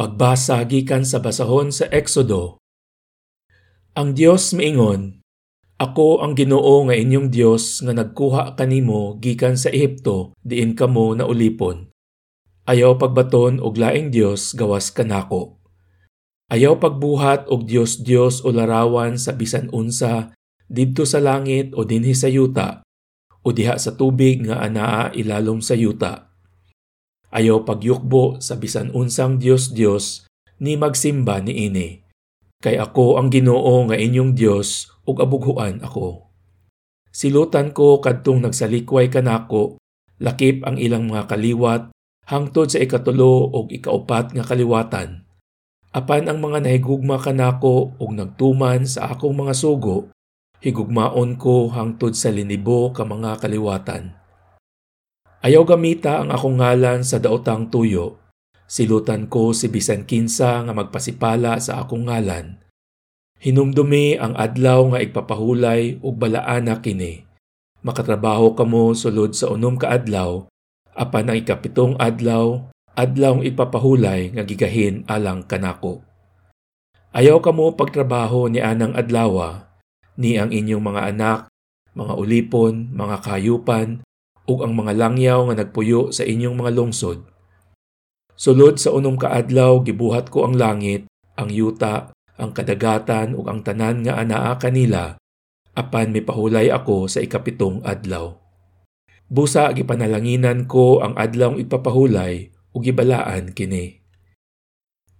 Pagbasa gikan sa basahon sa Exodo. Ang Dios miingon, Ako ang Ginoo nga inyong Dios nga nagkuha kanimo gikan sa Ehipto diin kamo na ulipon. Ayaw pagbaton og laing Dios gawas kanako. Ayaw pagbuhat og Dios Dios o larawan sa bisan unsa didto sa langit o dinhi sa yuta o diha sa tubig nga anaa ilalom sa yuta Ayaw pagyukbo sa bisan unsang Dios Dios ni magsimba ni ini. Kay ako ang Ginoo nga inyong Dios ug abughuan ako. Silutan ko kadtong nagsalikway kanako, lakip ang ilang mga kaliwat hangtod sa ikatulo ug ikaupat nga kaliwatan. Apan ang mga nahigugma kanako ug nagtuman sa akong mga sugo, higugmaon ko hangtod sa linibo ka mga kaliwatan. Ayaw gamita ang akong ngalan sa daotang tuyo. Silutan ko si bisan kinsa nga magpasipala sa akong ngalan. Hinumdumi ang adlaw nga igpapahulay ug balaana kini. Makatrabaho kamo sulod sa unom ka adlaw, apan ang ikapitong adlaw, adlaw ipapahulay nga gigahin alang kanako. Ayaw kamo pagtrabaho ni anang adlawa, ni ang inyong mga anak, mga ulipon, mga kayupan, ug ang mga langyaw nga nagpuyo sa inyong mga lungsod. Sulod sa unom kaadlaw gibuhat ko ang langit, ang yuta, ang kadagatan ug ang tanan nga anaa kanila apan mipahulay ako sa ikapitong adlaw. Busa gipanalanginan ko ang adlaw ipapahulay ug gibalaan kini.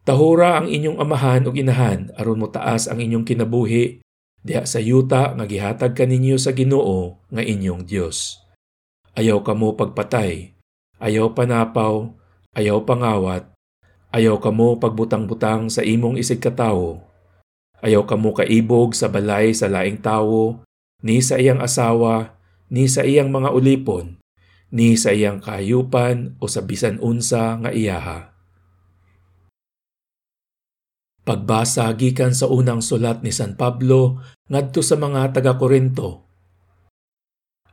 Tahura ang inyong amahan ug inahan aron mo taas ang inyong kinabuhi diha sa yuta nga gihatag kaninyo sa Ginoo nga inyong Dios. Ayaw kamo pagpatay, ayaw panapaw, ayaw pangawat, ayaw kamo pagbutang-butang sa imong isig katawo, ayaw kamo kaibog sa balay sa laing tawo, ni sa iyang asawa, ni sa iyang mga ulipon, ni sa iyang kayupan o sa bisan unsa nga iyaha. Pagbasa gikan sa unang sulat ni San Pablo ngadto sa mga taga-Korinto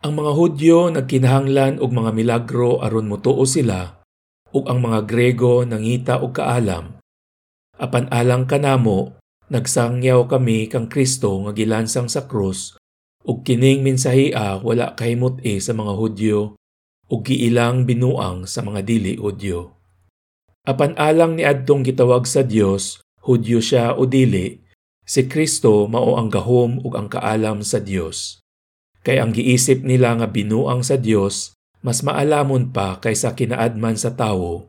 ang mga Hudyo nagkinahanglan og mga milagro aron motuo sila ug ang mga Grego nangita og kaalam. Apan alang kanamo, nagsangyaw kami kang Kristo nga gilansang sa krus ug kining minsahia wala kahimot-e sa mga Hudyo ug giilang binuang sa mga dili Hudyo. Apan alang ni adtong gitawag sa Dios, Hudyo siya o dili, si Kristo mao ang gahom ug ang kaalam sa Dios. Kay ang giisip nila nga binuang sa Dios mas maalamon pa kaysa kinaadman sa tawo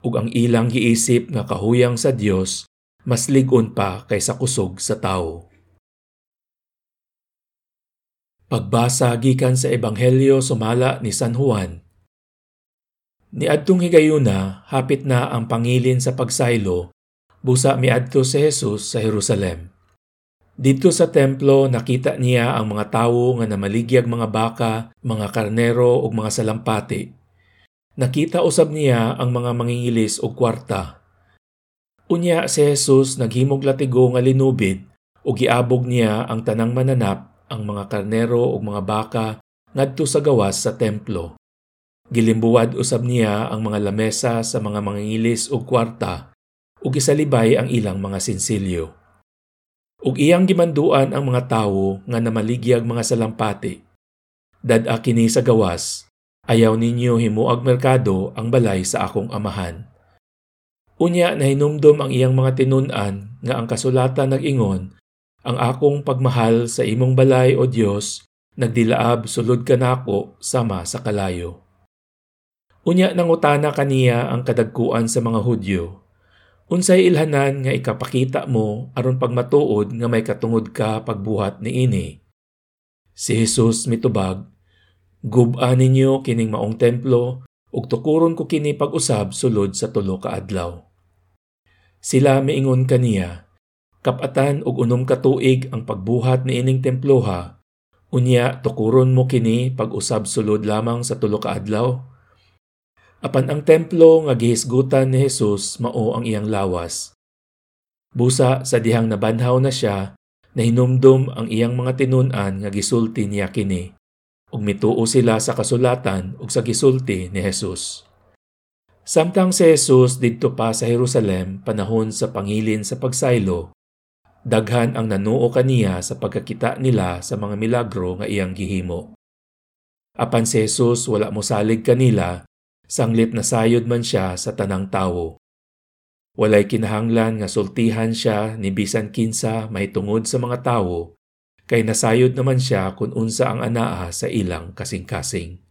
ug ang ilang giisip nga kahuyang sa Dios mas ligon pa kaysa kusog sa tawo. Pagbasa gikan sa Ebanghelyo sumala ni San Juan. Ni adtong higayuna hapit na ang pangilin sa pagsaylo busa miadto si Jesus sa Jerusalem. Dito sa templo nakita niya ang mga tawo nga namaligyag mga baka, mga karnero ug mga salampati. Nakita usab niya ang mga mangingilis og kwarta. Unya si Jesus naghimog latigo nga linubid ug giabog niya ang tanang mananap, ang mga karnero ug mga baka ngadto sa gawas sa templo. Gilimbuwad usab niya ang mga lamesa sa mga mangingilis ug kwarta ug gisalibay ang ilang mga sinsilyo ug iyang gimanduan ang mga tawo nga namaligyag mga salampati. Dad-a kini sa gawas, ayaw ninyo himuag merkado ang balay sa akong amahan. Unya na hinumdom ang iyang mga tinunan nga ang kasulatan nag-ingon, ang akong pagmahal sa imong balay o Dios nagdilaab sulod kanako sama sa kalayo. Unya nangutana kaniya ang kadagkuan sa mga Hudyo Unsay ilhanan nga ikapakita mo aron pagmatuod nga may katungod ka pagbuhat ni ini. Si Jesus mitubag, Gub-a ninyo kining maong templo ug tukuron ko kini pag-usab sulod sa tulo ka adlaw. Sila miingon kaniya, kapatan og unom ka tuig ang pagbuhat ni ining temploha, unya tukuron mo kini pag-usab sulod lamang sa tulo ka adlaw. Apan ang templo nga gihisgutan ni Jesus mao ang iyang lawas. Busa sa dihang nabanhaw na siya, nahinumdum ang iyang mga tinunan nga gisulti niya kini, ug mituo sila sa kasulatan ug sa gisulti ni Jesus. Samtang si Jesus didto pa sa Jerusalem panahon sa pangilin sa pagsaylo, daghan ang nanuo kaniya sa pagkakita nila sa mga milagro nga iyang gihimo. Apan si Jesus wala mosalig kanila, sanglit na sayod man siya sa tanang tawo. Walay kinahanglan nga sultihan siya ni bisan kinsa may tungod sa mga tawo, kay nasayod naman siya kung unsa ang anaa sa ilang kasing-kasing.